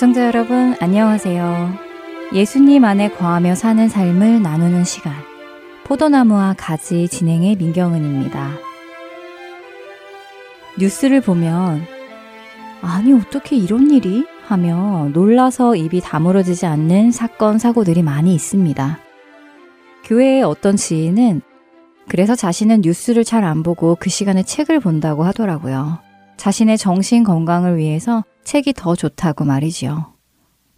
애청자 여러분, 안녕하세요. 예수님 안에 거하며 사는 삶을 나누는 시간. 포도나무와 가지 진행의 민경은입니다. 뉴스를 보면, 아니, 어떻게 이런 일이? 하며 놀라서 입이 다물어지지 않는 사건, 사고들이 많이 있습니다. 교회의 어떤 지인은 그래서 자신은 뉴스를 잘 안 보고 그 시간에 책을 본다고 하더라고요. 자신의 정신 건강을 위해서 책이 더 좋다고 말이지요.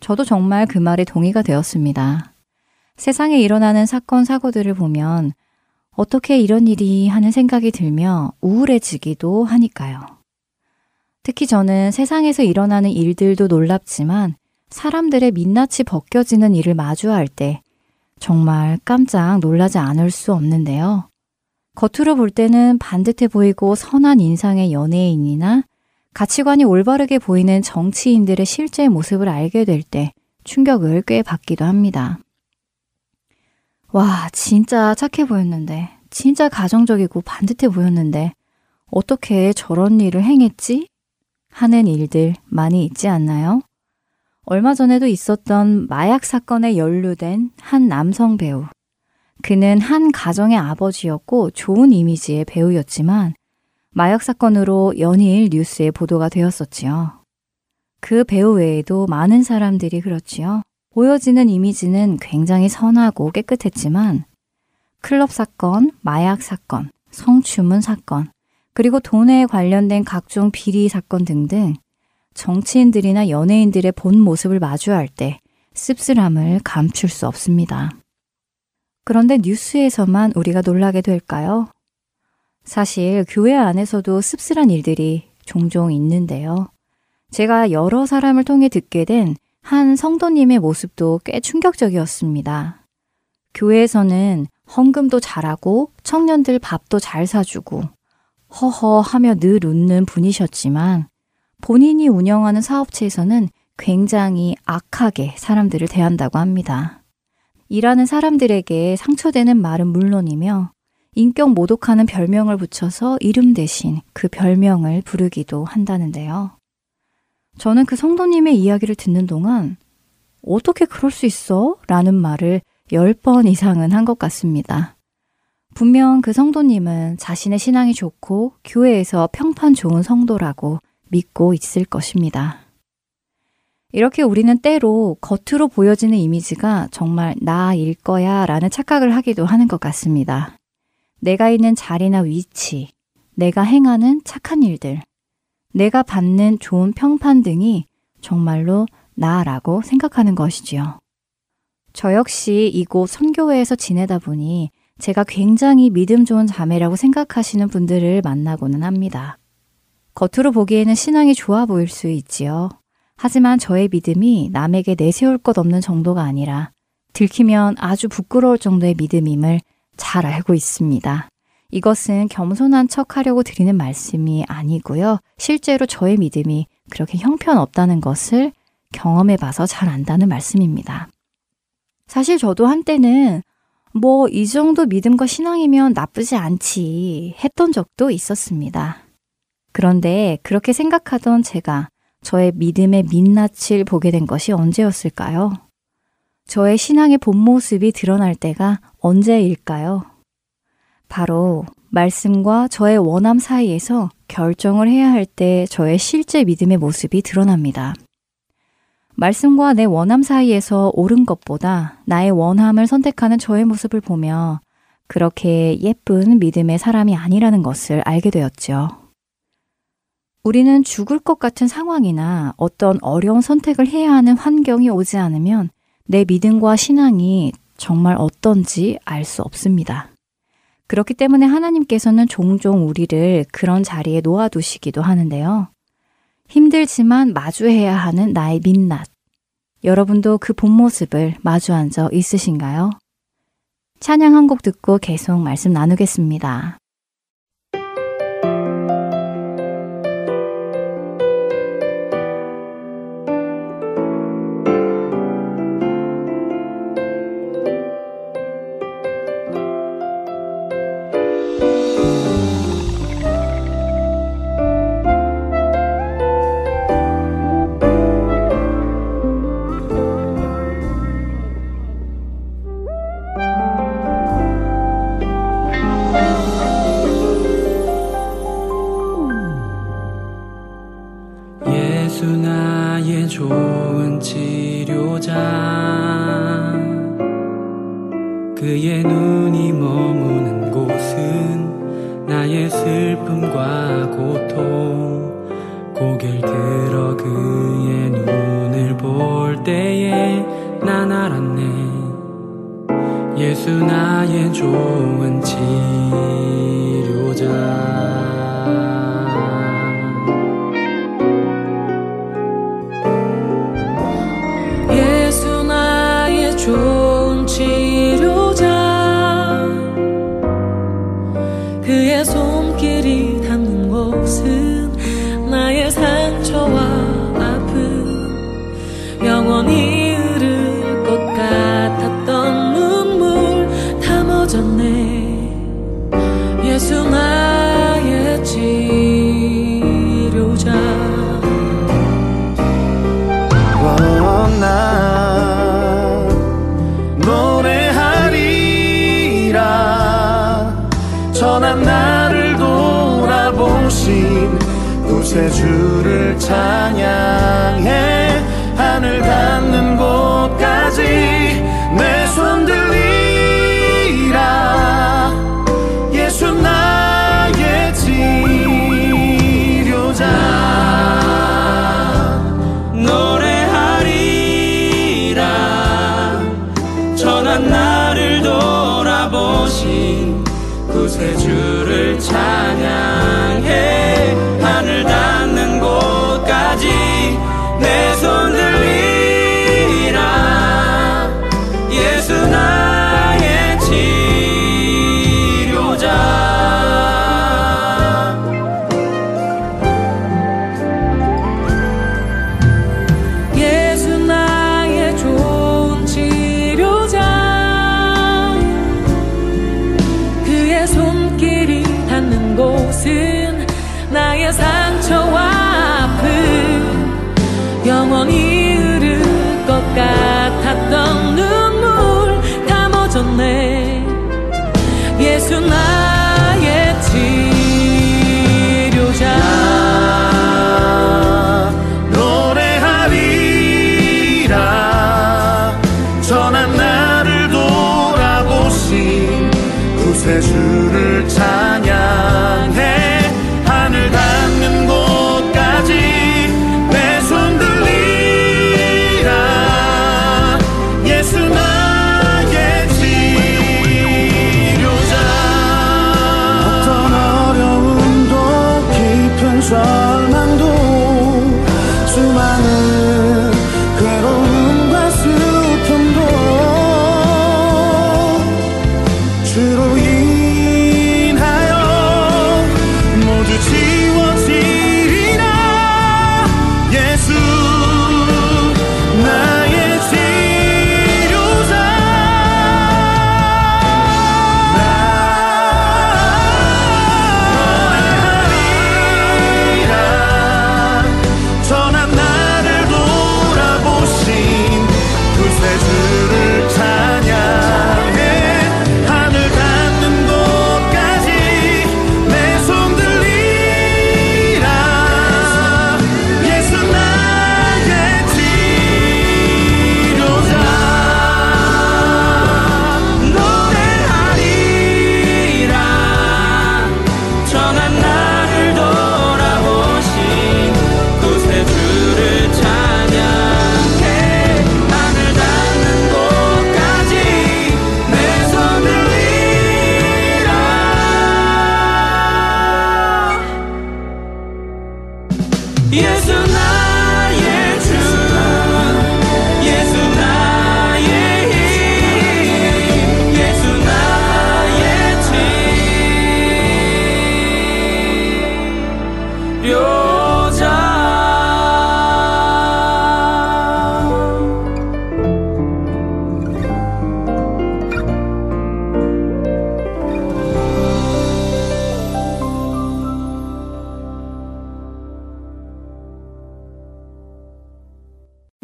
저도 정말 그 말에 동의가 되었습니다. 세상에 일어나는 사건, 사고들을 보면 어떻게 이런 일이 하는 생각이 들며 우울해지기도 하니까요. 특히 저는 세상에서 일어나는 일들도 놀랍지만 사람들의 민낯이 벗겨지는 일을 마주할 때 정말 깜짝 놀라지 않을 수 없는데요. 겉으로 볼 때는 반듯해 보이고 선한 인상의 연예인이나 가치관이 올바르게 보이는 정치인들의 실제 모습을 알게 될 때 충격을 꽤 받기도 합니다. 와, 진짜 착해 보였는데, 진짜 가정적이고 반듯해 보였는데, 어떻게 저런 일을 행했지? 하는 일들 많이 있지 않나요? 얼마 전에도 있었던 마약 사건에 연루된 한 남성 배우. 그는 한 가정의 아버지였고 좋은 이미지의 배우였지만 마약 사건으로 연일 뉴스에 보도가 되었었지요. 그 배우 외에도 많은 사람들이 그렇지요. 보여지는 이미지는 굉장히 선하고 깨끗했지만 클럽 사건, 마약 사건, 성추문 사건, 그리고 돈에 관련된 각종 비리 사건 등등 정치인들이나 연예인들의 본 모습을 마주할 때 씁쓸함을 감출 수 없습니다. 그런데 뉴스에서만 우리가 놀라게 될까요? 사실 교회 안에서도 씁쓸한 일들이 종종 있는데요. 제가 여러 사람을 통해 듣게 된 한 성도님의 모습도 꽤 충격적이었습니다. 교회에서는 헌금도 잘하고 청년들 밥도 잘 사주고 허허 하며 늘 웃는 분이셨지만 본인이 운영하는 사업체에서는 굉장히 악하게 사람들을 대한다고 합니다. 일하는 사람들에게 상처되는 말은 물론이며 인격 모독하는 별명을 붙여서 이름 대신 그 별명을 부르기도 한다는데요. 저는 그 성도님의 이야기를 듣는 동안 어떻게 그럴 수 있어? 라는 말을 10번 이상은 한 것 같습니다. 분명 그 성도님은 자신의 신앙이 좋고 교회에서 평판 좋은 성도라고 믿고 있을 것입니다. 이렇게 우리는 때로 겉으로 보여지는 이미지가 정말 나일 거야 라는 착각을 하기도 하는 것 같습니다. 내가 있는 자리나 위치, 내가 행하는 착한 일들, 내가 받는 좋은 평판 등이 정말로 나라고 생각하는 것이지요. 저 역시 이곳 선교회에서 지내다 보니 제가 굉장히 믿음 좋은 자매라고 생각하시는 분들을 만나고는 합니다. 겉으로 보기에는 신앙이 좋아 보일 수 있지요. 하지만 저의 믿음이 남에게 내세울 것 없는 정도가 아니라 들키면 아주 부끄러울 정도의 믿음임을 잘 알고 있습니다. 이것은 겸손한 척 하려고 드리는 말씀이 아니고요. 실제로 저의 믿음이 그렇게 형편없다는 것을 경험해 봐서 잘 안다는 말씀입니다. 사실 저도 한때는 뭐 이 정도 믿음과 신앙이면 나쁘지 않지 했던 적도 있었습니다. 그런데 그렇게 생각하던 제가 저의 믿음의 민낯을 보게 된 것이 언제였을까요? 저의 신앙의 본 모습이 드러날 때가 언제일까요? 바로 말씀과 저의 원함 사이에서 결정을 해야 할 때 저의 실제 믿음의 모습이 드러납니다. 말씀과 내 원함 사이에서 옳은 것보다 나의 원함을 선택하는 저의 모습을 보며 그렇게 예쁜 믿음의 사람이 아니라는 것을 알게 되었죠. 우리는 죽을 것 같은 상황이나 어떤 어려운 선택을 해야 하는 환경이 오지 않으면 내 믿음과 신앙이 정말 어떤지 알 수 없습니다. 그렇기 때문에 하나님께서는 종종 우리를 그런 자리에 놓아두시기도 하는데요. 힘들지만 마주해야 하는 나의 민낯. 여러분도 그 본 모습을 마주한 적 있으신가요? 찬양 한 곡 듣고 계속 말씀 나누겠습니다.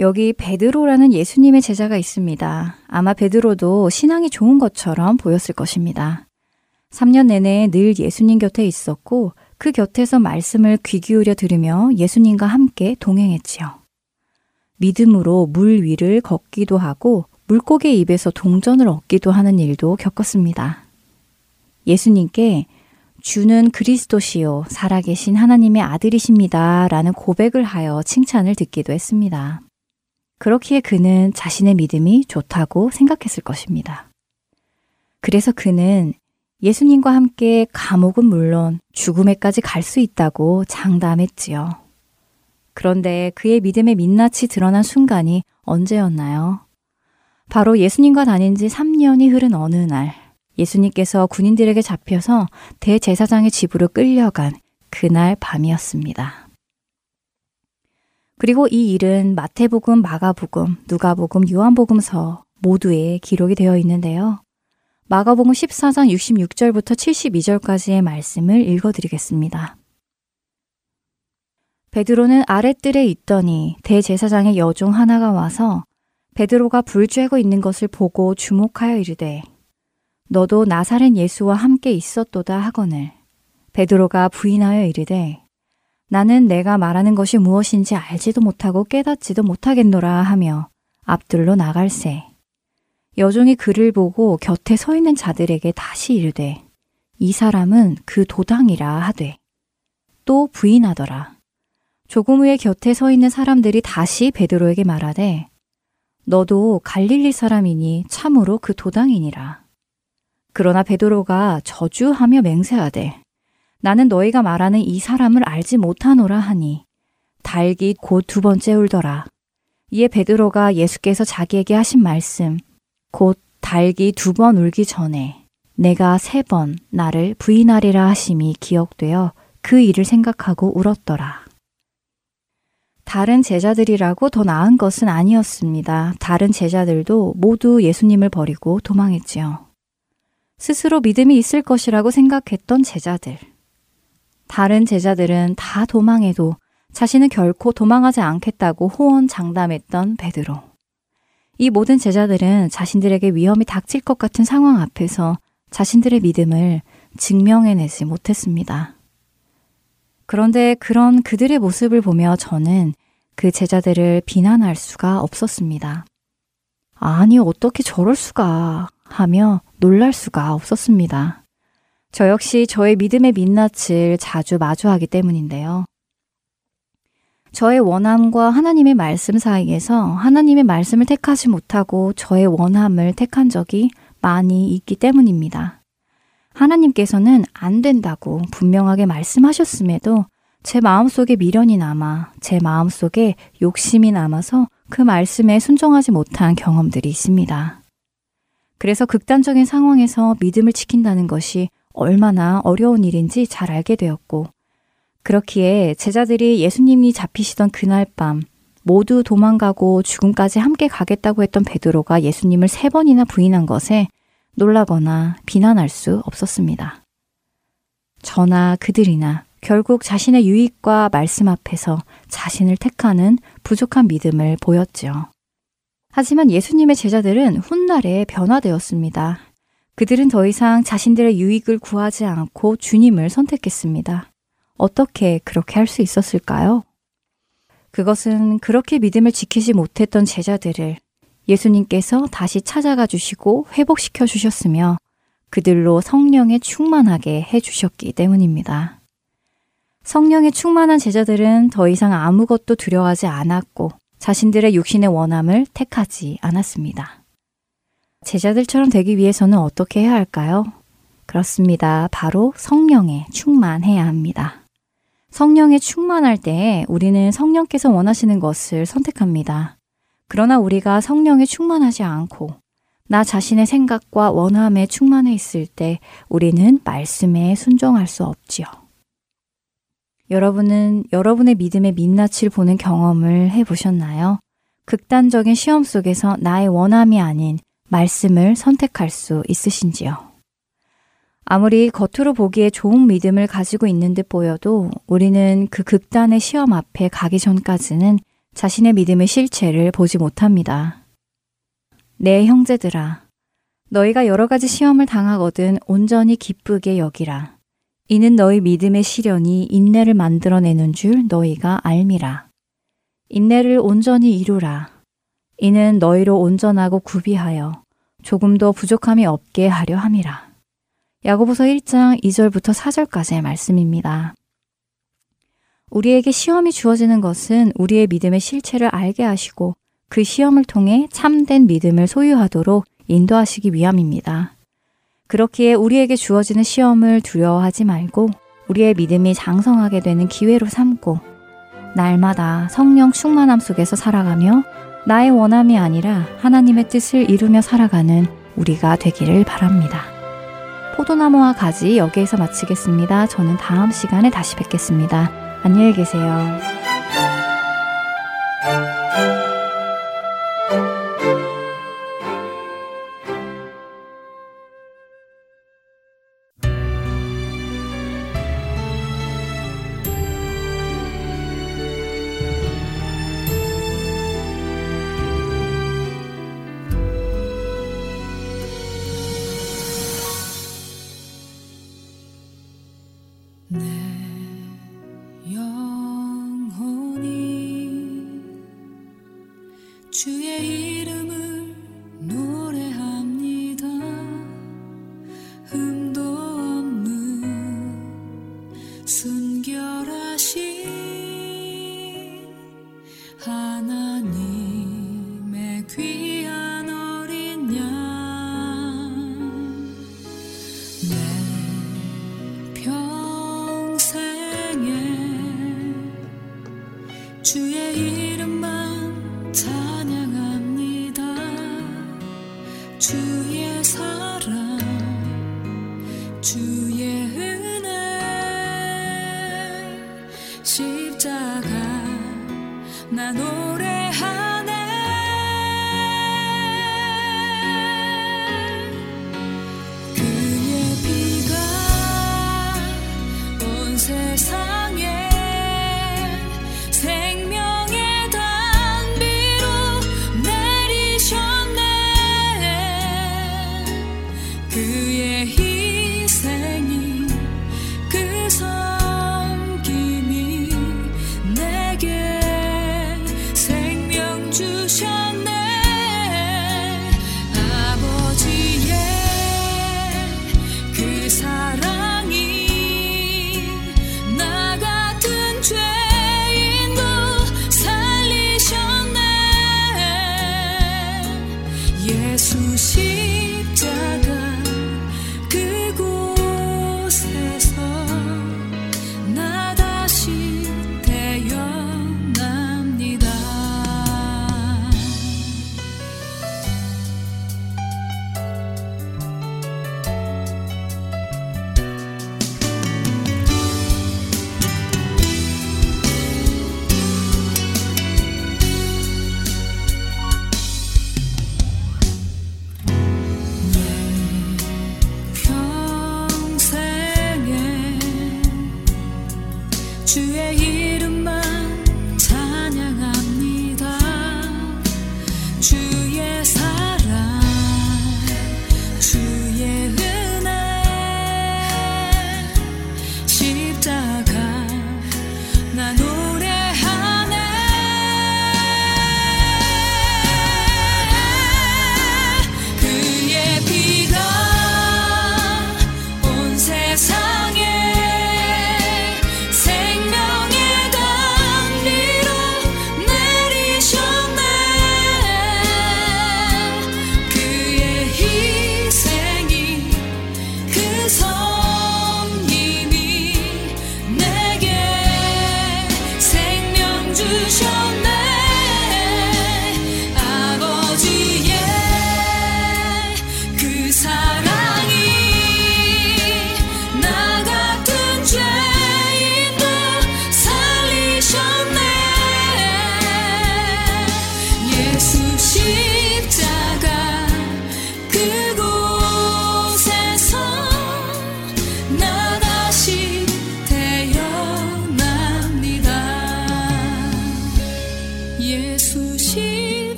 여기 베드로라는 예수님의 제자가 있습니다. 아마 베드로도 신앙이 좋은 것처럼 보였을 것입니다. 3년 내내 늘 예수님 곁에 있었고 그 곁에서 말씀을 귀 기울여 들으며 예수님과 함께 동행했지요. 믿음으로 물 위를 걷기도 하고 물고기 입에서 동전을 얻기도 하는 일도 겪었습니다. 예수님께 주는 그리스도시요 살아계신 하나님의 아들이십니다. 라는 고백을 하여 칭찬을 듣기도 했습니다. 그렇기에 그는 자신의 믿음이 좋다고 생각했을 것입니다. 그래서 그는 예수님과 함께 감옥은 물론 죽음에까지 갈 수 있다고 장담했지요. 그런데 그의 믿음의 민낯이 드러난 순간이 언제였나요? 바로 예수님과 다닌 지 3년이 흐른 어느 날, 예수님께서 군인들에게 잡혀서 대제사장의 집으로 끌려간 그날 밤이었습니다. 그리고 이 일은 마태복음, 마가복음, 누가복음, 요한복음서 모두에 기록이 되어 있는데요. 마가복음 14장 66절부터 72절까지의 말씀을 읽어드리겠습니다. 베드로는 아랫뜰에 있더니 대제사장의 여종 하나가 와서 베드로가 불 쬐고 있는 것을 보고 주목하여 이르되 너도 나사렛 예수와 함께 있었도다 하거늘 베드로가 부인하여 이르되 나는 내가 말하는 것이 무엇인지 알지도 못하고 깨닫지도 못하겠노라 하며 앞들로 나갈새. 여종이 그를 보고 곁에 서 있는 자들에게 다시 이르되 이 사람은 그 도당이라 하되 또 부인하더라. 조금 후에 곁에 서 있는 사람들이 다시 베드로에게 말하되 너도 갈릴리 사람이니 참으로 그 도당이니라. 그러나 베드로가 저주하며 맹세하되 나는 너희가 말하는 이 사람을 알지 못하노라 하니 달기 곧 두 번째 울더라. 이에 베드로가 예수께서 자기에게 하신 말씀 곧 달기 두 번 울기 전에 내가 세 번 나를 부인하리라 하심이 기억되어 그 일을 생각하고 울었더라. 다른 제자들이라고 더 나은 것은 아니었습니다. 다른 제자들도 모두 예수님을 버리고 도망했지요. 스스로 믿음이 있을 것이라고 생각했던 제자들. 다른 제자들은 다 도망해도 자신은 결코 도망하지 않겠다고 호언 장담했던 베드로. 이 모든 제자들은 자신들에게 위험이 닥칠 것 같은 상황 앞에서 자신들의 믿음을 증명해내지 못했습니다. 그런데 그런 그들의 모습을 보며 저는 그 제자들을 비난할 수가 없었습니다. 아니, 어떻게 저럴 수가 하며 놀랄 수가 없었습니다. 저 역시 저의 믿음의 민낯을 자주 마주하기 때문인데요. 저의 원함과 하나님의 말씀 사이에서 하나님의 말씀을 택하지 못하고 저의 원함을 택한 적이 많이 있기 때문입니다. 하나님께서는 안 된다고 분명하게 말씀하셨음에도 제 마음속에 미련이 남아 제 마음속에 욕심이 남아서 그 말씀에 순종하지 못한 경험들이 있습니다. 그래서 극단적인 상황에서 믿음을 지킨다는 것이 얼마나 어려운 일인지 잘 알게 되었고, 그렇기에 제자들이 예수님이 잡히시던 그날 밤 모두 도망가고 죽음까지 함께 가겠다고 했던 베드로가 예수님을 세 번이나 부인한 것에 놀라거나 비난할 수 없었습니다. 저나 그들이나 결국 자신의 유익과 말씀 앞에서 자신을 택하는 부족한 믿음을 보였지요. 하지만 예수님의 제자들은 훗날에 변화되었습니다. 그들은 더 이상 자신들의 유익을 구하지 않고 주님을 선택했습니다. 어떻게 그렇게 할 수 있었을까요? 그것은 그렇게 믿음을 지키지 못했던 제자들을 예수님께서 다시 찾아가 주시고 회복시켜 주셨으며 그들로 성령에 충만하게 해 주셨기 때문입니다. 성령에 충만한 제자들은 더 이상 아무것도 두려워하지 않았고 자신들의 육신의 원함을 택하지 않았습니다. 제자들처럼 되기 위해서는 어떻게 해야 할까요? 그렇습니다. 바로 성령에 충만해야 합니다. 성령에 충만할 때 우리는 성령께서 원하시는 것을 선택합니다. 그러나 우리가 성령에 충만하지 않고 나 자신의 생각과 원함에 충만해 있을 때 우리는 말씀에 순종할 수 없지요. 여러분은 여러분의 믿음의 민낯을 보는 경험을 해 보셨나요? 극단적인 시험 속에서 나의 원함이 아닌 말씀을 선택할 수 있으신지요? 아무리 겉으로 보기에 좋은 믿음을 가지고 있는 듯 보여도 우리는 그 극단의 시험 앞에 가기 전까지는 자신의 믿음의 실체를 보지 못합니다. 내 형제들아, 너희가 여러 가지 시험을 당하거든 온전히 기쁘게 여기라. 이는 너희 믿음의 시련이 인내를 만들어내는 줄 너희가 알미라. 인내를 온전히 이루라. 이는 너희로 온전하고 구비하여 조금도 부족함이 없게 하려 함이라. 야고보서 1장 2절부터 4절까지의 말씀입니다. 우리에게 시험이 주어지는 것은 우리의 믿음의 실체를 알게 하시고 그 시험을 통해 참된 믿음을 소유하도록 인도하시기 위함입니다. 그렇기에 우리에게 주어지는 시험을 두려워하지 말고 우리의 믿음이 장성하게 되는 기회로 삼고 날마다 성령 충만함 속에서 살아가며 나의 원함이 아니라 하나님의 뜻을 이루며 살아가는 우리가 되기를 바랍니다. 포도나무와 가지 여기에서 마치겠습니다. 저는 다음 시간에 다시 뵙겠습니다. 안녕히 계세요. Soon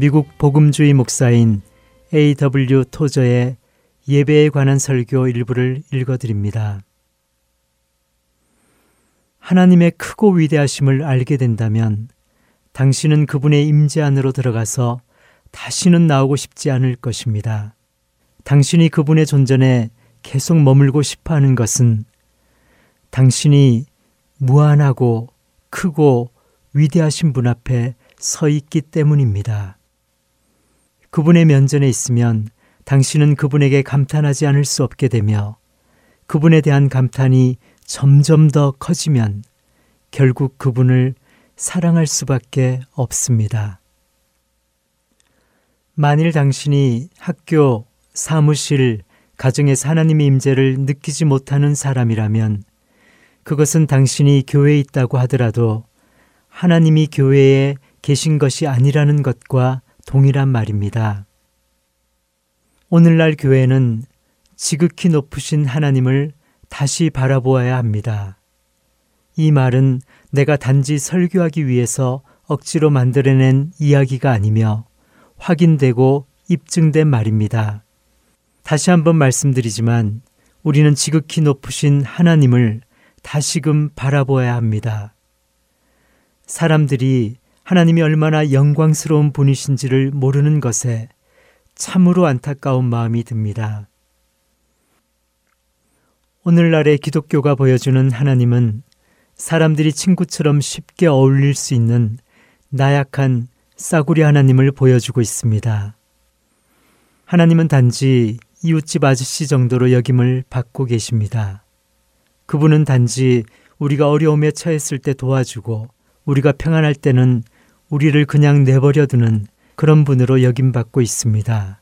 미국 복음주의 목사인 A.W. 토저의 예배에 관한 설교 일부를 읽어드립니다. 하나님의 크고 위대하심을 알게 된다면 당신은 그분의 임재 안으로 들어가서 다시는 나오고 싶지 않을 것입니다. 당신이 그분의 존전에 계속 머물고 싶어 하는 것은 당신이 무한하고 크고 위대하신 분 앞에 서 있기 때문입니다. 그분의 면전에 있으면 당신은 그분에게 감탄하지 않을 수 없게 되며 그분에 대한 감탄이 점점 더 커지면 결국 그분을 사랑할 수밖에 없습니다. 만일 당신이 학교, 사무실, 가정에서 하나님의 임재를 느끼지 못하는 사람이라면 그것은 당신이 교회에 있다고 하더라도 하나님이 교회에 계신 것이 아니라는 것과 동일한 말입니다. 오늘날 교회는 지극히 높으신 하나님을 다시 바라보아야 합니다. 이 말은 내가 단지 설교하기 위해서 억지로 만들어낸 이야기가 아니며 확인되고 입증된 말입니다. 다시 한번 말씀드리지만 우리는 지극히 높으신 하나님을 다시금 바라보아야 합니다. 사람들이 하나님이 얼마나 영광스러운 분이신지를 모르는 것에 참으로 안타까운 마음이 듭니다. 오늘날의 기독교가 보여주는 하나님은 사람들이 친구처럼 쉽게 어울릴 수 있는 나약한 싸구리 하나님을 보여주고 있습니다. 하나님은 단지 이웃집 아저씨 정도로 여김을 받고 계십니다. 그분은 단지 우리가 어려움에 처했을 때 도와주고 우리가 평안할 때는 우리를 그냥 내버려 두는 그런 분으로 여김받고 있습니다.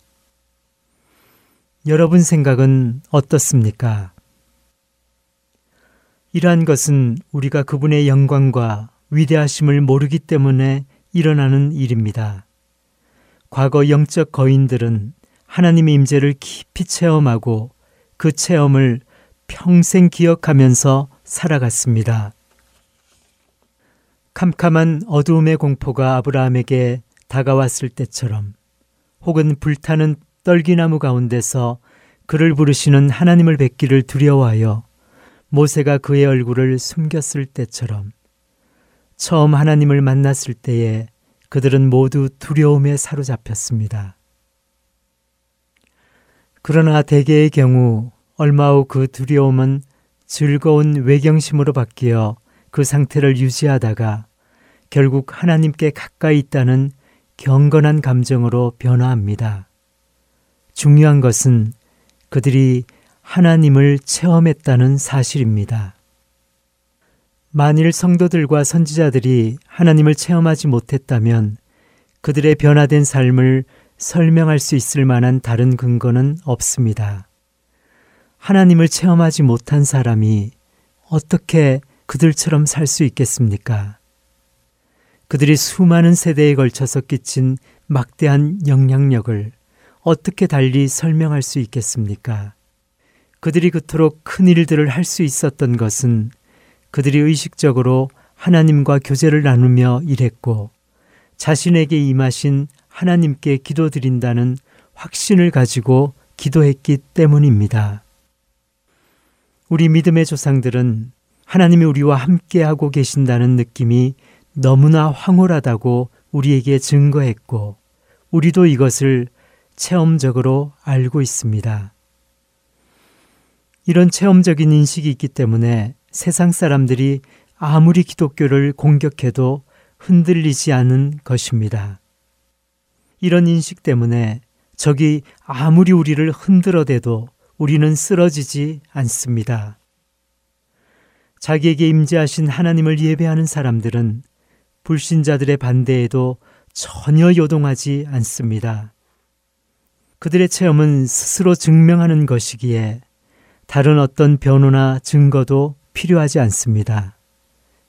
여러분 생각은 어떻습니까? 이러한 것은 우리가 그분의 영광과 위대하심을 모르기 때문에 일어나는 일입니다. 과거 영적 거인들은 하나님의 임재를 깊이 체험하고 그 체험을 평생 기억하면서 살아갔습니다. 캄캄한 어두움의 공포가 아브라함에게 다가왔을 때처럼 혹은 불타는 떨기나무 가운데서 그를 부르시는 하나님을 뵙기를 두려워하여 모세가 그의 얼굴을 숨겼을 때처럼 처음 하나님을 만났을 때에 그들은 모두 두려움에 사로잡혔습니다. 그러나 대개의 경우 얼마 후 그 두려움은 즐거운 외경심으로 바뀌어 그 상태를 유지하다가 결국 하나님께 가까이 있다는 경건한 감정으로 변화합니다. 중요한 것은 그들이 하나님을 체험했다는 사실입니다. 만일 성도들과 선지자들이 하나님을 체험하지 못했다면 그들의 변화된 삶을 설명할 수 있을 만한 다른 근거는 없습니다. 하나님을 체험하지 못한 사람이 어떻게 그들처럼 살 수 있겠습니까? 그들이 수많은 세대에 걸쳐서 끼친 막대한 영향력을 어떻게 달리 설명할 수 있겠습니까? 그들이 그토록 큰 일들을 할 수 있었던 것은 그들이 의식적으로 하나님과 교제를 나누며 일했고 자신에게 임하신 하나님께 기도드린다는 확신을 가지고 기도했기 때문입니다. 우리 믿음의 조상들은 하나님이 우리와 함께하고 계신다는 느낌이 너무나 황홀하다고 우리에게 증거했고, 우리도 이것을 체험적으로 알고 있습니다. 이런 체험적인 인식이 있기 때문에 세상 사람들이 아무리 기독교를 공격해도 흔들리지 않은 것입니다. 이런 인식 때문에 적이 아무리 우리를 흔들어대도 우리는 쓰러지지 않습니다. 자기에게 임재하신 하나님을 예배하는 사람들은 불신자들의 반대에도 전혀 요동하지 않습니다. 그들의 체험은 스스로 증명하는 것이기에 다른 어떤 변호나 증거도 필요하지 않습니다.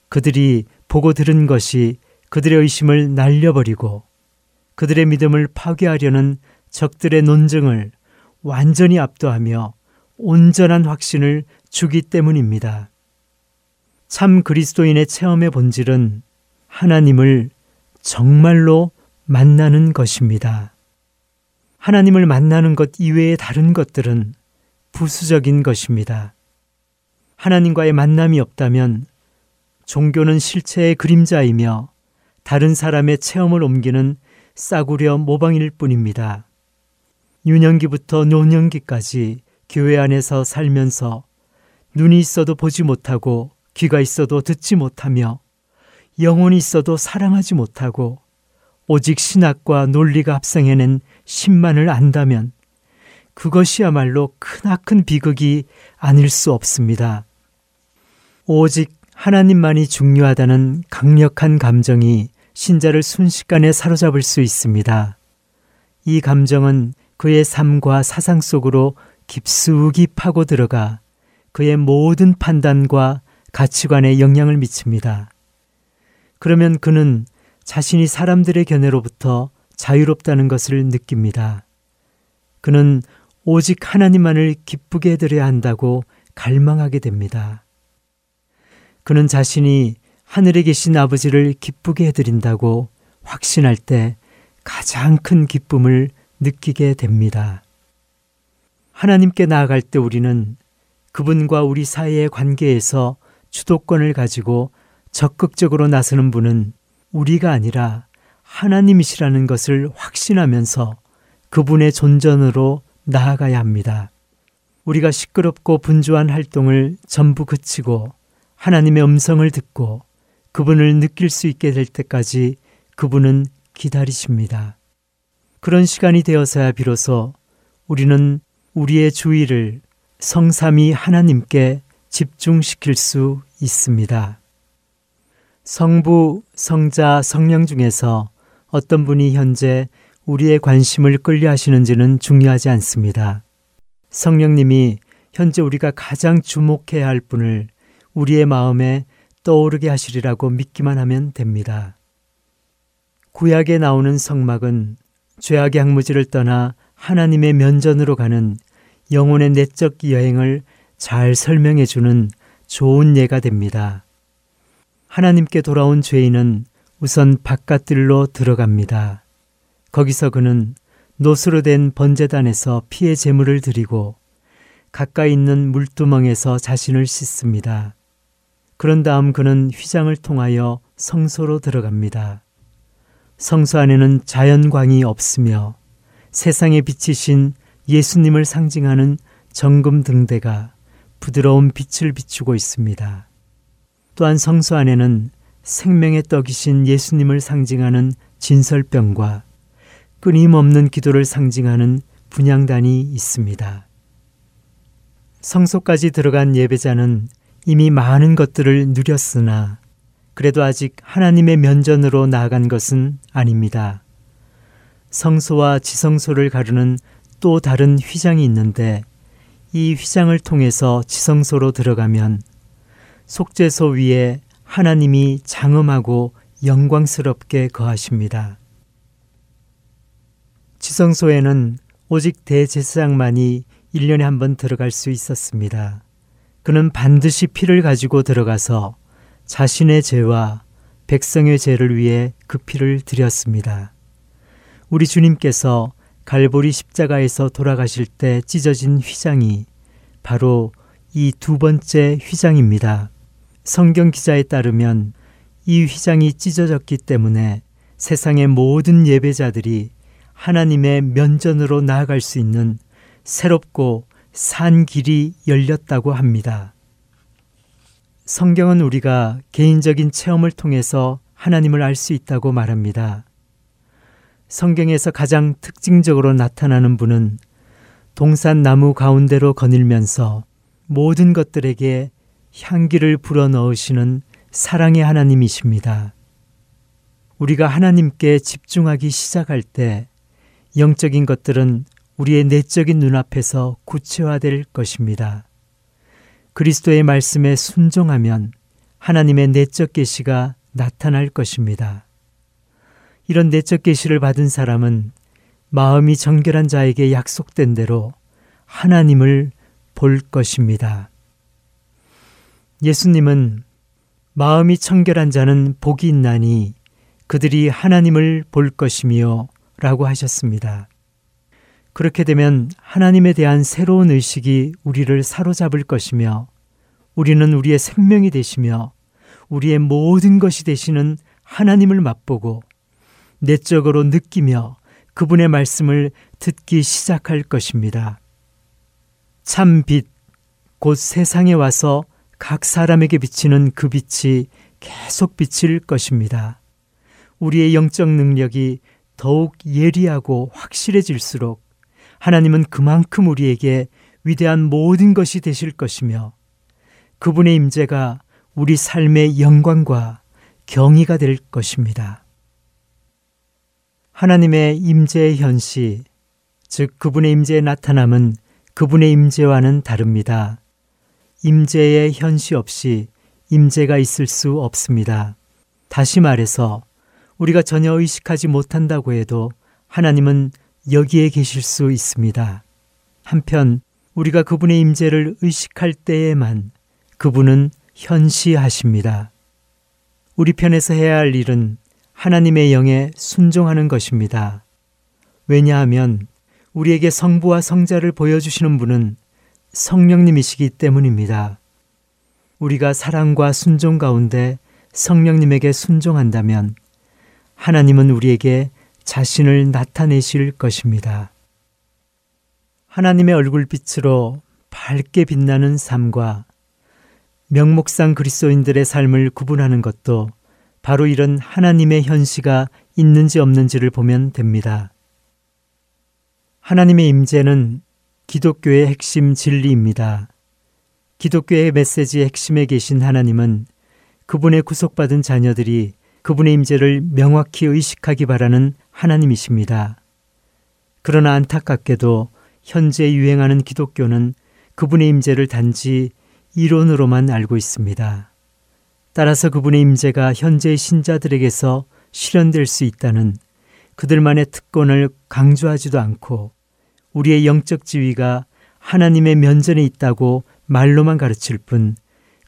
그들이 보고 들은 것이 그들의 의심을 날려버리고 그들의 믿음을 파괴하려는 적들의 논증을 완전히 압도하며 온전한 확신을 주기 때문입니다. 참 그리스도인의 체험의 본질은 하나님을 정말로 만나는 것입니다. 하나님을 만나는 것 이외의 다른 것들은 부수적인 것입니다. 하나님과의 만남이 없다면 종교는 실체의 그림자이며 다른 사람의 체험을 옮기는 싸구려 모방일 뿐입니다. 유년기부터 노년기까지 교회 안에서 살면서 눈이 있어도 보지 못하고 귀가 있어도 듣지 못하며 영혼이 있어도 사랑하지 못하고 오직 신학과 논리가 합성해낸 신만을 안다면 그것이야말로 크나큰 비극이 아닐 수 없습니다. 오직 하나님만이 중요하다는 강력한 감정이 신자를 순식간에 사로잡을 수 있습니다. 이 감정은 그의 삶과 사상 속으로 깊숙이 파고 들어가 그의 모든 판단과 가치관에 영향을 미칩니다. 그러면 그는 자신이 사람들의 견해로부터 자유롭다는 것을 느낍니다. 그는 오직 하나님만을 기쁘게 해드려야 한다고 갈망하게 됩니다. 그는 자신이 하늘에 계신 아버지를 기쁘게 해드린다고 확신할 때 가장 큰 기쁨을 느끼게 됩니다. 하나님께 나아갈 때 우리는 그분과 우리 사이의 관계에서 주도권을 가지고 적극적으로 나서는 분은 우리가 아니라 하나님이시라는 것을 확신하면서 그분의 존전으로 나아가야 합니다. 우리가 시끄럽고 분주한 활동을 전부 그치고 하나님의 음성을 듣고 그분을 느낄 수 있게 될 때까지 그분은 기다리십니다. 그런 시간이 되어서야 비로소 우리는 우리의 주의를 성삼이 하나님께 집중시킬 수 있습니다. 성부, 성자, 성령 중에서 어떤 분이 현재 우리의 관심을 끌려 하시는지는 중요하지 않습니다. 성령님이 현재 우리가 가장 주목해야 할 분을 우리의 마음에 떠오르게 하시리라고 믿기만 하면 됩니다. 구약에 나오는 성막은 죄악의 항무지를 떠나 하나님의 면전으로 가는 영혼의 내적 여행을 잘 설명해 주는 좋은 예가 됩니다. 하나님께 돌아온 죄인은 우선 바깥들로 들어갑니다. 거기서 그는 노수로 된 번제단에서 피의 제물을 드리고 가까이 있는 물두멍에서 자신을 씻습니다. 그런 다음 그는 휘장을 통하여 성소로 들어갑니다. 성소 안에는 자연광이 없으며 세상에 비치신 예수님을 상징하는 정금 등대가 부드러운 빛을 비추고 있습니다. 또한 성소 안에는 생명의 떡이신 예수님을 상징하는 진설병과 끊임없는 기도를 상징하는 분양단이 있습니다. 성소까지 들어간 예배자는 이미 많은 것들을 누렸으나 그래도 아직 하나님의 면전으로 나아간 것은 아닙니다. 성소와 지성소를 가르는 또 다른 휘장이 있는데 이 휘장을 통해서 지성소로 들어가면 속죄소 위에 하나님이 장엄하고 영광스럽게 거하십니다. 지성소에는 오직 대제사장만이 1년에 한 번 들어갈 수 있었습니다. 그는 반드시 피를 가지고 들어가서 자신의 죄와 백성의 죄를 위해 그 피를 드렸습니다. 우리 주님께서 갈보리 십자가에서 돌아가실 때 찢어진 휘장이 바로 이 두 번째 휘장입니다. 성경 기자에 따르면 이 휘장이 찢어졌기 때문에 세상의 모든 예배자들이 하나님의 면전으로 나아갈 수 있는 새롭고 산 길이 열렸다고 합니다. 성경은 우리가 개인적인 체험을 통해서 하나님을 알 수 있다고 말합니다. 성경에서 가장 특징적으로 나타나는 분은 동산 나무 가운데로 거닐면서 모든 것들에게 향기를 불어넣으시는 사랑의 하나님이십니다. 우리가 하나님께 집중하기 시작할 때 영적인 것들은 우리의 내적인 눈앞에서 구체화될 것입니다. 그리스도의 말씀에 순종하면 하나님의 내적 계시가 나타날 것입니다. 이런 내적 계시를 받은 사람은 마음이 정결한 자에게 약속된 대로 하나님을 볼 것입니다. 예수님은 마음이 청결한 자는 복이 있나니 그들이 하나님을 볼 것이며 라고 하셨습니다. 그렇게 되면 하나님에 대한 새로운 의식이 우리를 사로잡을 것이며 우리는 우리의 생명이 되시며 우리의 모든 것이 되시는 하나님을 맛보고 내적으로 느끼며 그분의 말씀을 듣기 시작할 것입니다. 참 빛, 곧 세상에 와서 각 사람에게 비치는 그 빛이 계속 비칠 것입니다. 우리의 영적 능력이 더욱 예리하고 확실해질수록 하나님은 그만큼 우리에게 위대한 모든 것이 되실 것이며 그분의 임재가 우리 삶의 영광과 경의가 될 것입니다. 하나님의 임재의 현시, 즉 그분의 임재의 나타남은 그분의 임재와는 다릅니다. 임재의 현시 없이 임재가 있을 수 없습니다. 다시 말해서 우리가 전혀 의식하지 못한다고 해도 하나님은 여기에 계실 수 있습니다. 한편 우리가 그분의 임재를 의식할 때에만 그분은 현시하십니다. 우리 편에서 해야 할 일은 하나님의 영에 순종하는 것입니다. 왜냐하면 우리에게 성부와 성자를 보여주시는 분은 성령님이시기 때문입니다. 우리가 사랑과 순종 가운데 성령님에게 순종한다면 하나님은 우리에게 자신을 나타내실 것입니다. 하나님의 얼굴빛으로 밝게 빛나는 삶과 명목상 그리스도인들의 삶을 구분하는 것도 바로 이런 하나님의 현시가 있는지 없는지를 보면 됩니다. 하나님의 임재는 기독교의 핵심 진리입니다. 기독교의 메시지의 핵심에 계신 하나님은 그분의 구속받은 자녀들이 그분의 임재를 명확히 의식하기 바라는 하나님이십니다. 그러나 안타깝게도 현재 유행하는 기독교는 그분의 임재를 단지 이론으로만 알고 있습니다. 따라서 그분의 임재가 현재의 신자들에게서 실현될 수 있다는 그들만의 특권을 강조하지도 않고 우리의 영적 지위가 하나님의 면전에 있다고 말로만 가르칠 뿐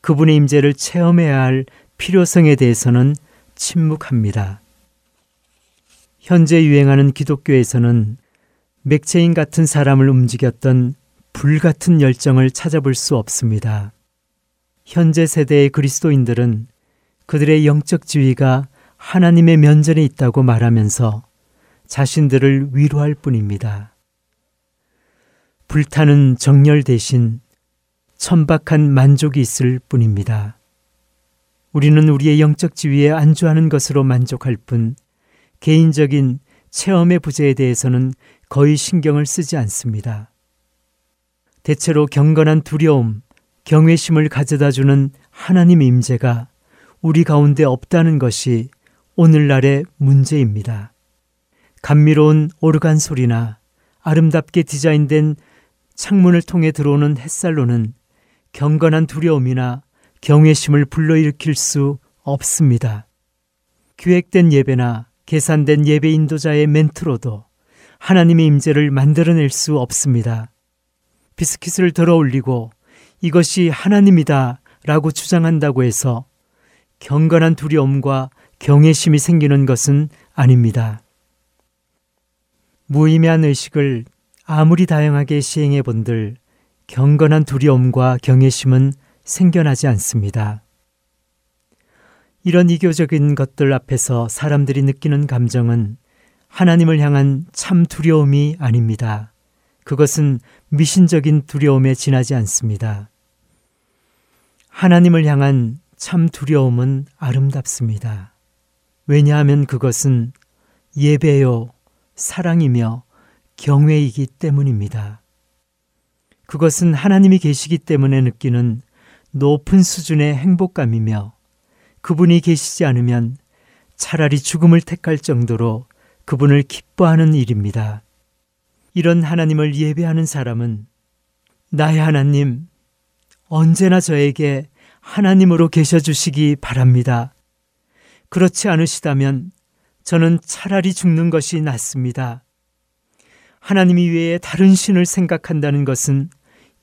그분의 임재를 체험해야 할 필요성에 대해서는 침묵합니다. 현재 유행하는 기독교에서는 맥체인 같은 사람을 움직였던 불 같은 열정을 찾아볼 수 없습니다. 현재 세대의 그리스도인들은 그들의 영적 지위가 하나님의 면전에 있다고 말하면서 자신들을 위로할 뿐입니다. 불타는 정열 대신 천박한 만족이 있을 뿐입니다. 우리는 우리의 영적 지위에 안주하는 것으로 만족할 뿐 개인적인 체험의 부재에 대해서는 거의 신경을 쓰지 않습니다. 대체로 경건한 두려움, 경외심을 가져다 주는 하나님의 임재가 우리 가운데 없다는 것이 오늘날의 문제입니다. 감미로운 오르간 소리나 아름답게 디자인된 창문을 통해 들어오는 햇살로는 경건한 두려움이나 경외심을 불러일으킬 수 없습니다. 기획된 예배나 계산된 예배 인도자의 멘트로도 하나님의 임재를 만들어낼 수 없습니다. 비스킷을 들어 올리고 이것이 하나님이다 라고 주장한다고 해서 경건한 두려움과 경외심이 생기는 것은 아닙니다. 무의미한 의식을 아무리 다양하게 시행해 본들 경건한 두려움과 경외심은 생겨나지 않습니다. 이런 이교적인 것들 앞에서 사람들이 느끼는 감정은 하나님을 향한 참 두려움이 아닙니다. 그것은 미신적인 두려움에 지나지 않습니다. 하나님을 향한 참 두려움은 아름답습니다. 왜냐하면 그것은 예배요, 사랑이며 경외이기 때문입니다. 그것은 하나님이 계시기 때문에 느끼는 높은 수준의 행복감이며 그분이 계시지 않으면 차라리 죽음을 택할 정도로 그분을 기뻐하는 일입니다. 이런 하나님을 예배하는 사람은 나의 하나님, 언제나 저에게 하나님으로 계셔 주시기 바랍니다. 그렇지 않으시다면 저는 차라리 죽는 것이 낫습니다. 하나님 이 외에 다른 신을 생각한다는 것은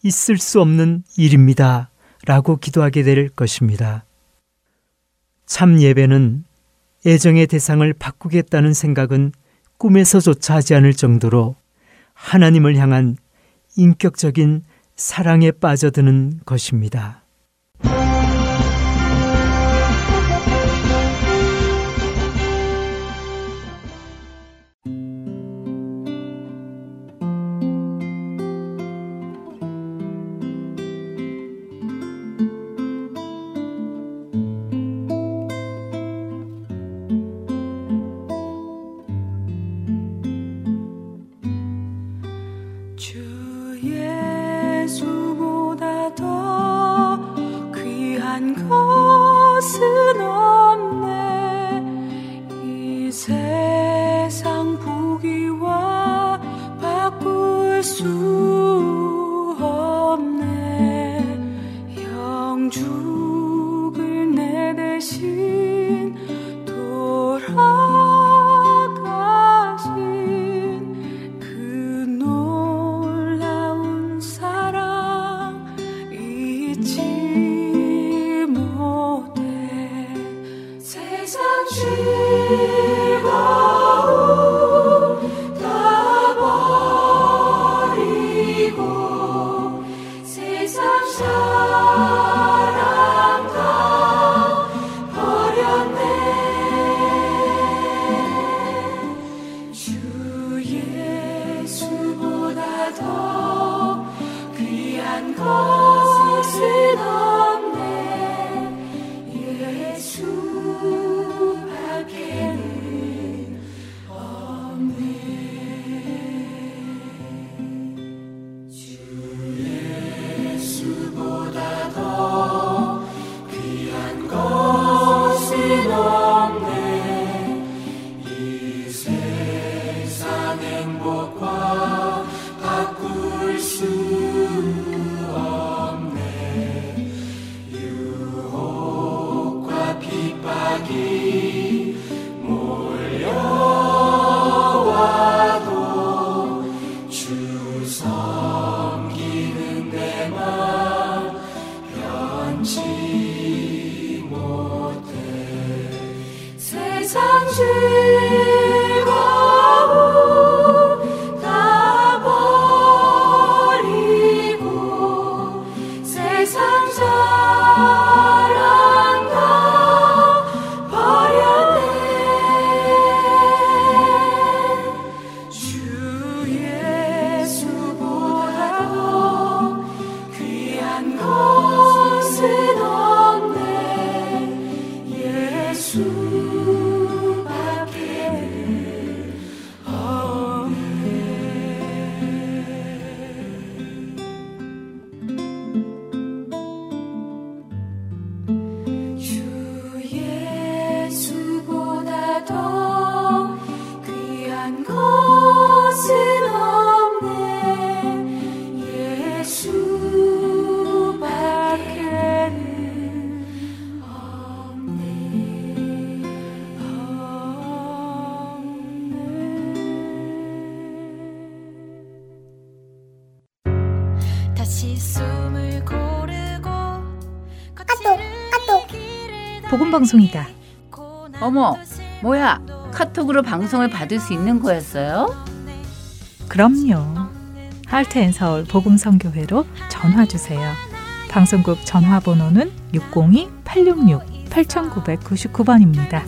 있을 수 없는 일입니다. 라고 기도하게 될 것입니다. 참 예배는 애정의 대상을 바꾸겠다는 생각은 꿈에서조차 하지 않을 정도로 하나님을 향한 인격적인 사랑에 빠져드는 것입니다. 카톡 카톡 복음 방송이다. 어머 뭐야 카톡으로 방송을 받을 수 있는 거였어요? 그럼요. 할트앤서울 복음성교회로 전화 주세요. 방송국 전화번호는 602-866-8999번입니다.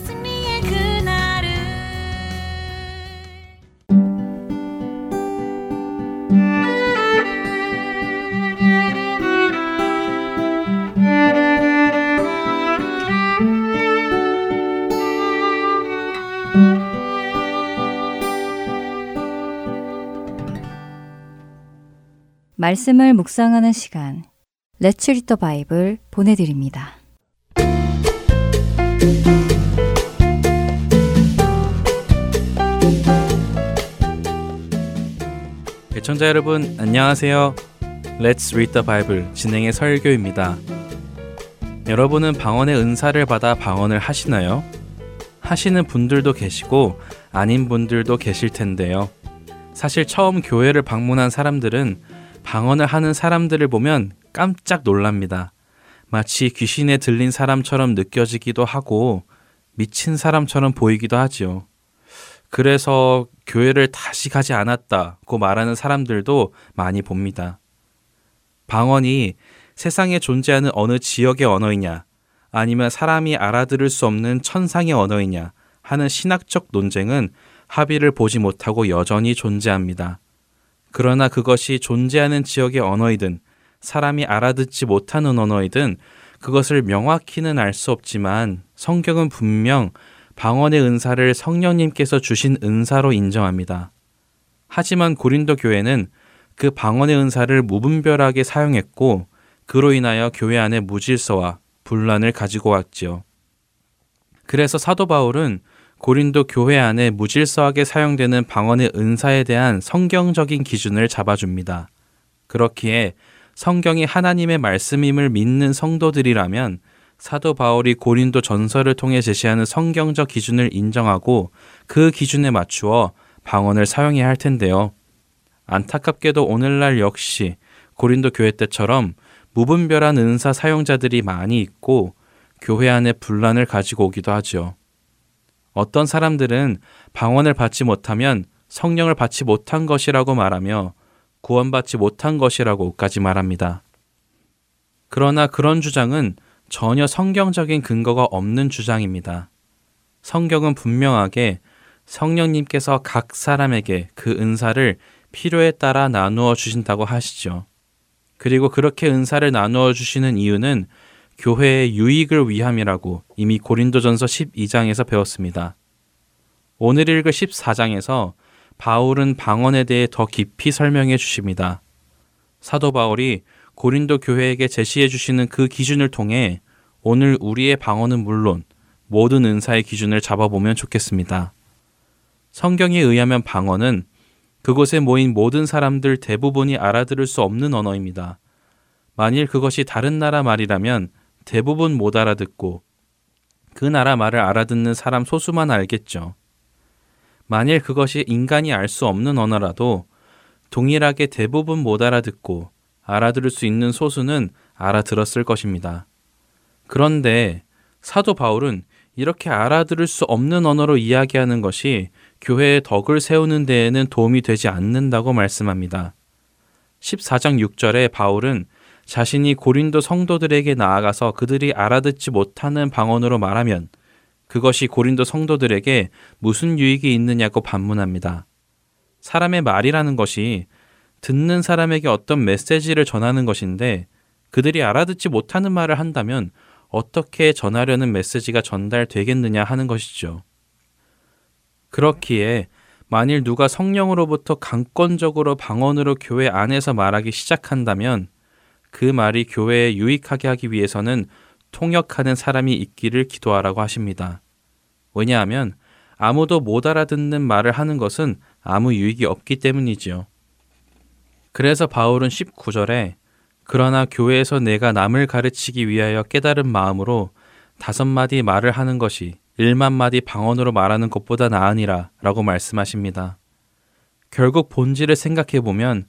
말씀을 묵상하는 시간 레츠 리더 바이블 보내드립니다. 애청자 여러분 안녕하세요. Let's Read the Bible 진행의 설교입니다. 여러분은 방언의 은사를 받아 방언을 하시나요? 하시는 분들도 계시고 아닌 분들도 계실 텐데요. 사실 처음 교회를 방문한 사람들은 방언을 하는 사람들을 보면 깜짝 놀랍니다. 마치 귀신에 들린 사람처럼 느껴지기도 하고 미친 사람처럼 보이기도 하지요. 그래서 교회를 다시 가지 않았다고 말하는 사람들도 많이 봅니다. 방언이 세상에 존재하는 어느 지역의 언어이냐, 아니면 사람이 알아들을 수 없는 천상의 언어이냐 하는 신학적 논쟁은 합의를 보지 못하고 여전히 존재합니다. 그러나 그것이 존재하는 지역의 언어이든 사람이 알아듣지 못하는 언어이든 그것을 명확히는 알 수 없지만 성경은 분명 방언의 은사를 성령님께서 주신 은사로 인정합니다. 하지만 고린도 교회는 그 방언의 은사를 무분별하게 사용했고 그로 인하여 교회 안에 무질서와 분란을 가지고 왔지요. 그래서 사도 바울은 고린도 교회 안에 무질서하게 사용되는 방언의 은사에 대한 성경적인 기준을 잡아줍니다. 그렇기에 성경이 하나님의 말씀임을 믿는 성도들이라면 사도 바울이 고린도 전설을 통해 제시하는 성경적 기준을 인정하고 그 기준에 맞추어 방언을 사용해야 할 텐데요. 안타깝게도 오늘날 역시 고린도 교회 때처럼 무분별한 은사 사용자들이 많이 있고 교회 안에 분란을 가지고 오기도 하죠. 어떤 사람들은 방언을 받지 못하면 성령을 받지 못한 것이라고 말하며 구원받지 못한 것이라고까지 말합니다. 그러나 그런 주장은 전혀 성경적인 근거가 없는 주장입니다. 성경은 분명하게 성령님께서 각 사람에게 그 은사를 필요에 따라 나누어 주신다고 하시죠. 그리고 그렇게 은사를 나누어 주시는 이유는 교회의 유익을 위함이라고 이미 고린도전서 12장에서 배웠습니다. 오늘 읽을 14장에서 바울은 방언에 대해 더 깊이 설명해 주십니다. 사도 바울이 고린도 교회에게 제시해 주시는 그 기준을 통해 오늘 우리의 방언은 물론 모든 은사의 기준을 잡아보면 좋겠습니다. 성경에 의하면 방언은 그곳에 모인 모든 사람들 대부분이 알아들을 수 없는 언어입니다. 만일 그것이 다른 나라 말이라면 대부분 못 알아듣고 그 나라 말을 알아듣는 사람 소수만 알겠죠. 만일 그것이 인간이 알 수 없는 언어라도 동일하게 대부분 못 알아듣고 알아들을 수 있는 소수는 알아들었을 것입니다. 그런데 사도 바울은 이렇게 알아들을 수 없는 언어로 이야기하는 것이 교회의 덕을 세우는 데에는 도움이 되지 않는다고 말씀합니다. 14장 6절에 바울은 자신이 고린도 성도들에게 나아가서 그들이 알아듣지 못하는 방언으로 말하면 그것이 고린도 성도들에게 무슨 유익이 있느냐고 반문합니다. 사람의 말이라는 것이 듣는 사람에게 어떤 메시지를 전하는 것인데 그들이 알아듣지 못하는 말을 한다면 어떻게 전하려는 메시지가 전달되겠느냐 하는 것이죠. 그렇기에 만일 누가 성령으로부터 강권적으로 방언으로 교회 안에서 말하기 시작한다면 그 말이 교회에 유익하게 하기 위해서는 통역하는 사람이 있기를 기도하라고 하십니다. 왜냐하면 아무도 못 알아듣는 말을 하는 것은 아무 유익이 없기 때문이지요. 그래서 바울은 19절에 그러나 교회에서 내가 남을 가르치기 위하여 깨달은 마음으로 다섯 마디 말을 하는 것이 일만 마디 방언으로 말하는 것보다 나으니라 라고 말씀하십니다. 결국 본질을 생각해 보면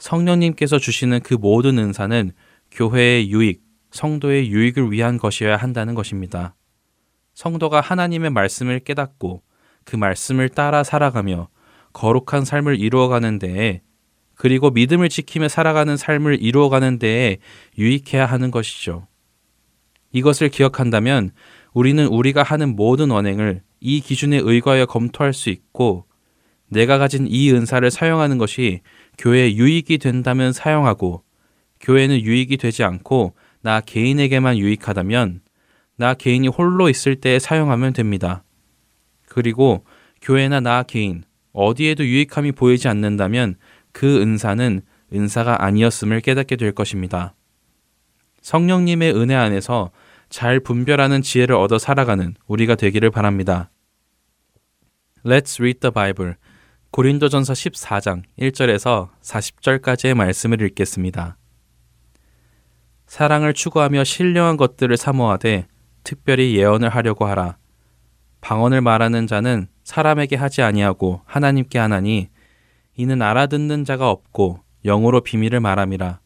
성령님께서 주시는 그 모든 은사는 교회의 유익, 성도의 유익을 위한 것이어야 한다는 것입니다. 성도가 하나님의 말씀을 깨닫고 그 말씀을 따라 살아가며 거룩한 삶을 이루어가는 데에 그리고 믿음을 지키며 살아가는 삶을 이루어가는 데에 유익해야 하는 것이죠. 이것을 기억한다면 우리는 우리가 하는 모든 언행을 이 기준에 의거하여 검토할 수 있고 내가 가진 이 은사를 사용하는 것이 교회에 유익이 된다면 사용하고 교회는 유익이 되지 않고 나 개인에게만 유익하다면 나 개인이 홀로 있을 때 사용하면 됩니다. 그리고 교회나 나 개인 어디에도 유익함이 보이지 않는다면 그 은사는 은사가 아니었음을 깨닫게 될 것입니다. 성령님의 은혜 안에서 잘 분별하는 지혜를 얻어 살아가는 우리가 되기를 바랍니다. Let's read the Bible. 고린도전서 14장 1절에서 40절까지의 말씀을 읽겠습니다. 사랑을 추구하며 신령한 것들을 사모하되 특별히 예언을 하려고 하라. 방언을 말하는 자는 사람에게 하지 아니하고 하나님께 하나니 이는 알아듣는 자가 없고 영으로 비밀을 말함이라.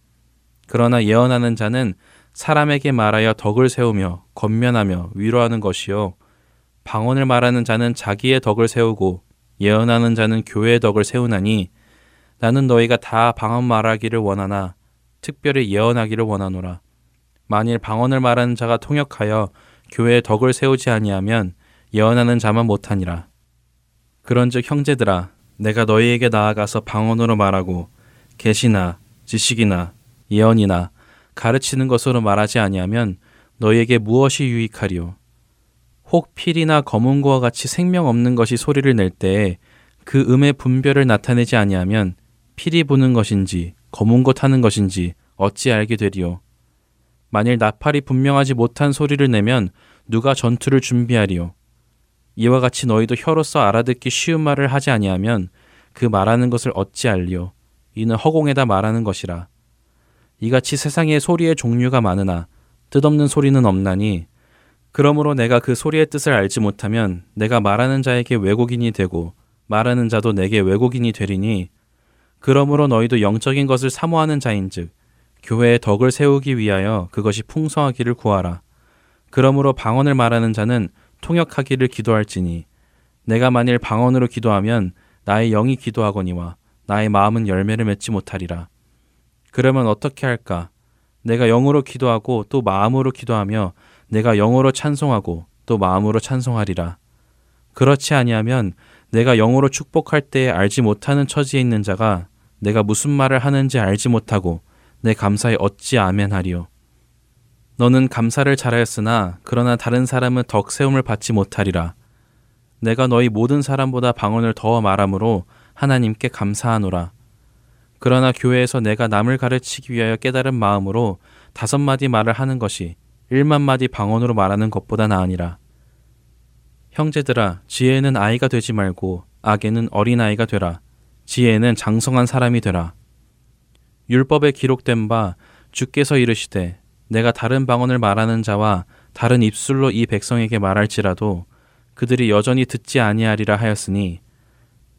그러나 예언하는 자는 사람에게 말하여 덕을 세우며 건면하며 위로하는 것이요. 방언을 말하는 자는 자기의 덕을 세우고 예언하는 자는 교회의 덕을 세우나니 나는 너희가 다 방언 말하기를 원하나 특별히 예언하기를 원하노라. 만일 방언을 말하는 자가 통역하여 교회의 덕을 세우지 아니하면 예언하는 자만 못하니라. 그런즉 형제들아 내가 너희에게 나아가서 방언으로 말하고 계시나 지식이나 예언이나 가르치는 것으로 말하지 아니하면 너희에게 무엇이 유익하리요 혹 필이나 검은고와 같이 생명 없는 것이 소리를 낼 때에 그 음의 분별을 나타내지 아니하면 필이 부는 것인지 검은고 타는 것인지 어찌 알게 되리요? 만일 나팔이 분명하지 못한 소리를 내면 누가 전투를 준비하리요? 이와 같이 너희도 혀로서 알아듣기 쉬운 말을 하지 아니하면 그 말하는 것을 어찌 알리요? 이는 허공에다 말하는 것이라. 이같이 세상에 소리의 종류가 많으나 뜻없는 소리는 없나니 그러므로 내가 그 소리의 뜻을 알지 못하면 내가 말하는 자에게 왜곡인이 되고 말하는 자도 내게 왜곡인이 되리니 그러므로 너희도 영적인 것을 사모하는 자인즉 교회의 덕을 세우기 위하여 그것이 풍성하기를 구하라. 그러므로 방언을 말하는 자는 통역하기를 기도할지니 내가 만일 방언으로 기도하면 나의 영이 기도하거니와 나의 마음은 열매를 맺지 못하리라. 그러면 어떻게 할까? 내가 영으로 기도하고 또 마음으로 기도하며 내가 영으로 찬송하고 또 마음으로 찬송하리라. 그렇지 아니하면 내가 영으로 축복할 때에 알지 못하는 처지에 있는 자가 내가 무슨 말을 하는지 알지 못하고 내 감사에 어찌 아멘하리요. 너는 감사를 잘하였으나 그러나 다른 사람은 덕 세움을 받지 못하리라. 내가 너희 모든 사람보다 방언을 더 말함으로 하나님께 감사하노라. 그러나 교회에서 내가 남을 가르치기 위하여 깨달은 마음으로 다섯 마디 말을 하는 것이 일만 마디 방언으로 말하는 것보다 나으니라. 형제들아, 지혜는 아이가 되지 말고 악에는 어린아이가 되라. 지혜는 장성한 사람이 되라. 율법에 기록된 바 주께서 이르시되 내가 다른 방언을 말하는 자와 다른 입술로 이 백성에게 말할지라도 그들이 여전히 듣지 아니하리라 하였으니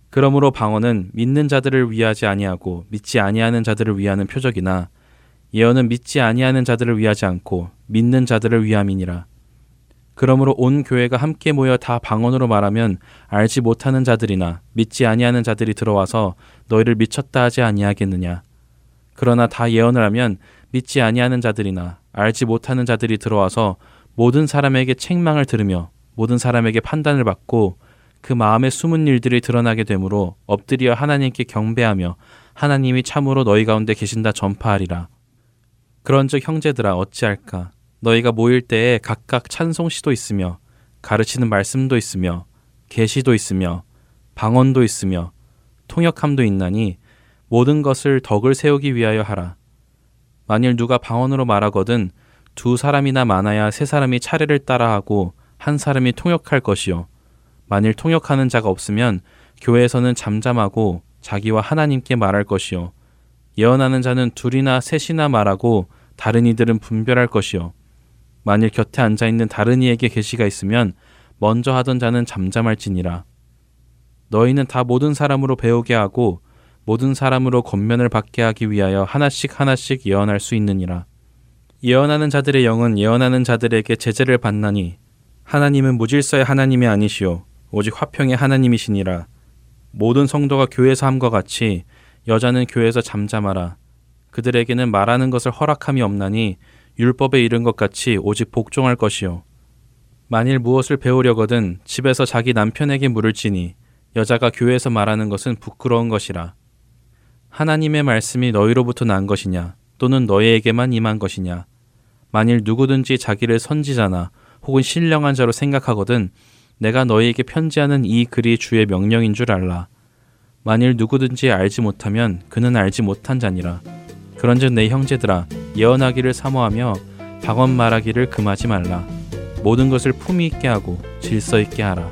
그러므로 방언은 믿는 자들을 위하지 아니하고 믿지 아니하는 자들을 위하는 표적이나 예언은 믿지 아니하는 자들을 위하지 않고 믿는 자들을 위함이니라. 그러므로 온 교회가 함께 모여 다 방언으로 말하면 알지 못하는 자들이나 믿지 아니하는 자들이 들어와서 너희를 미쳤다 하지 아니하겠느냐. 그러나 다 예언을 하면 믿지 아니하는 자들이나 알지 못하는 자들이 들어와서 모든 사람에게 책망을 들으며 모든 사람에게 판단을 받고 그 마음에 숨은 일들이 드러나게 되므로 엎드려 하나님께 경배하며 하나님이 참으로 너희 가운데 계신다 전파하리라. 그런즉 형제들아 어찌할까 너희가 모일 때에 각각 찬송시도 있으며 가르치는 말씀도 있으며 계시도 있으며 방언도 있으며 통역함도 있나니 모든 것을 덕을 세우기 위하여 하라. 만일 누가 방언으로 말하거든 두 사람이나 많아야 세 사람이 차례를 따라하고 한 사람이 통역할 것이요. 만일 통역하는 자가 없으면 교회에서는 잠잠하고 자기와 하나님께 말할 것이요. 예언하는 자는 둘이나 셋이나 말하고 다른 이들은 분별할 것이요. 만일 곁에 앉아 있는 다른 이에게 계시가 있으면 먼저 하던 자는 잠잠할지니라. 너희는 다 모든 사람으로 배우게 하고 모든 사람으로 권면을 받게 하기 위하여 하나씩 하나씩 예언할 수 있느니라. 예언하는 자들의 영은 예언하는 자들에게 제재를 받나니 하나님은 무질서의 하나님이 아니시오 오직 화평의 하나님이시니라 모든 성도가 교회에서 함과 같이 여자는 교회에서 잠잠하라 그들에게는 말하는 것을 허락함이 없나니 율법에 이른 것 같이 오직 복종할 것이요. 만일 무엇을 배우려거든 집에서 자기 남편에게 물을지니 여자가 교회에서 말하는 것은 부끄러운 것이라. 하나님의 말씀이 너희로부터 난 것이냐 또는 너희에게만 임한 것이냐. 만일 누구든지 자기를 선지자나 혹은 신령한 자로 생각하거든 내가 너희에게 편지하는 이 글이 주의 명령인 줄 알라. 만일 누구든지 알지 못하면 그는 알지 못한 자니라 그런즉 내 형제들아 예언하기를 사모하며 방언 말하기를 금하지 말라. 모든 것을 품위 있게 하고 질서 있게 하라.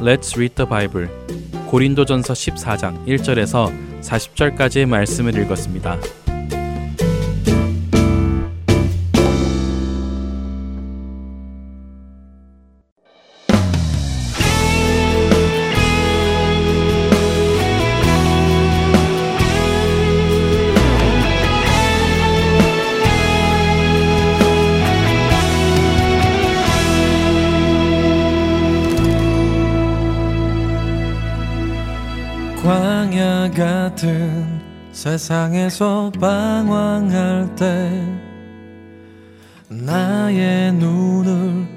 Let's read the Bible. 고린도전서 14장 1절에서 40절까지의 말씀을 읽었습니다. 세상에서 방황할 때 나의 눈을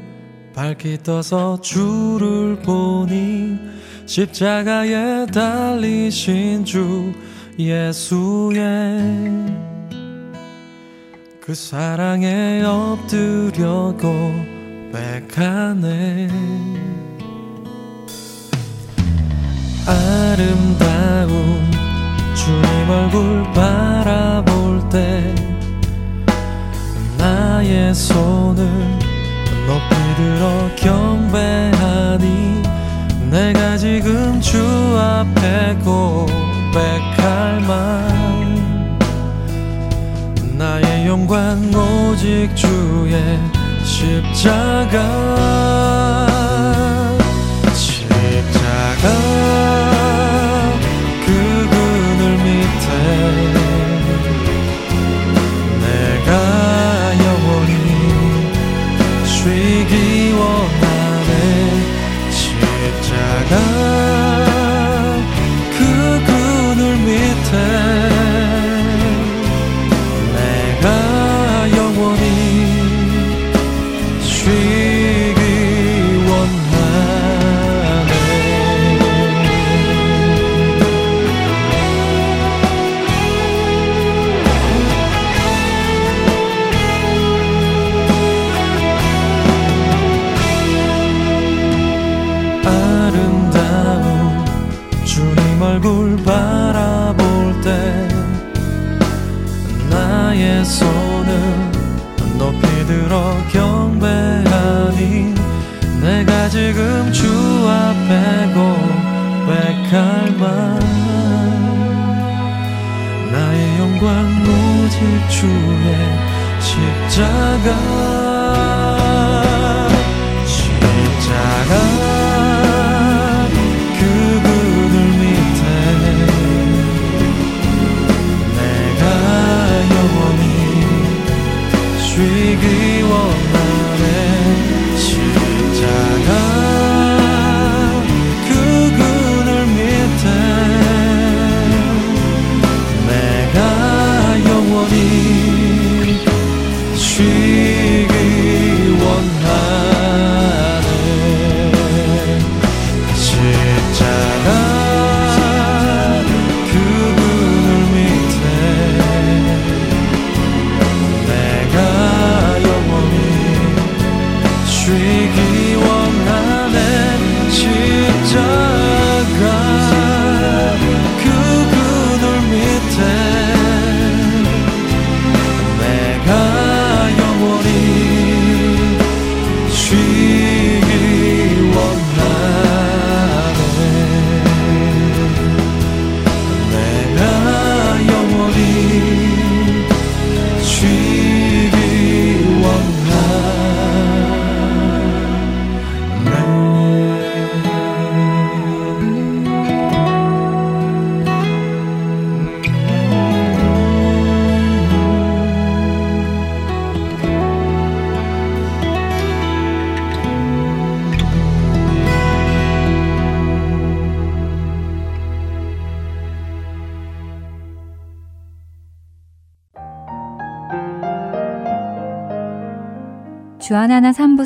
밝히 떠서 주를 보니 십자가에 달리신 주 예수의 그 사랑에 엎드려 고백하네. 아름다운 주님 얼굴 바라볼 때 나의 손을 높이 들어 경배하니 내가 지금 주 앞에 고백할 말. 나의 영광 오직 주의 십자가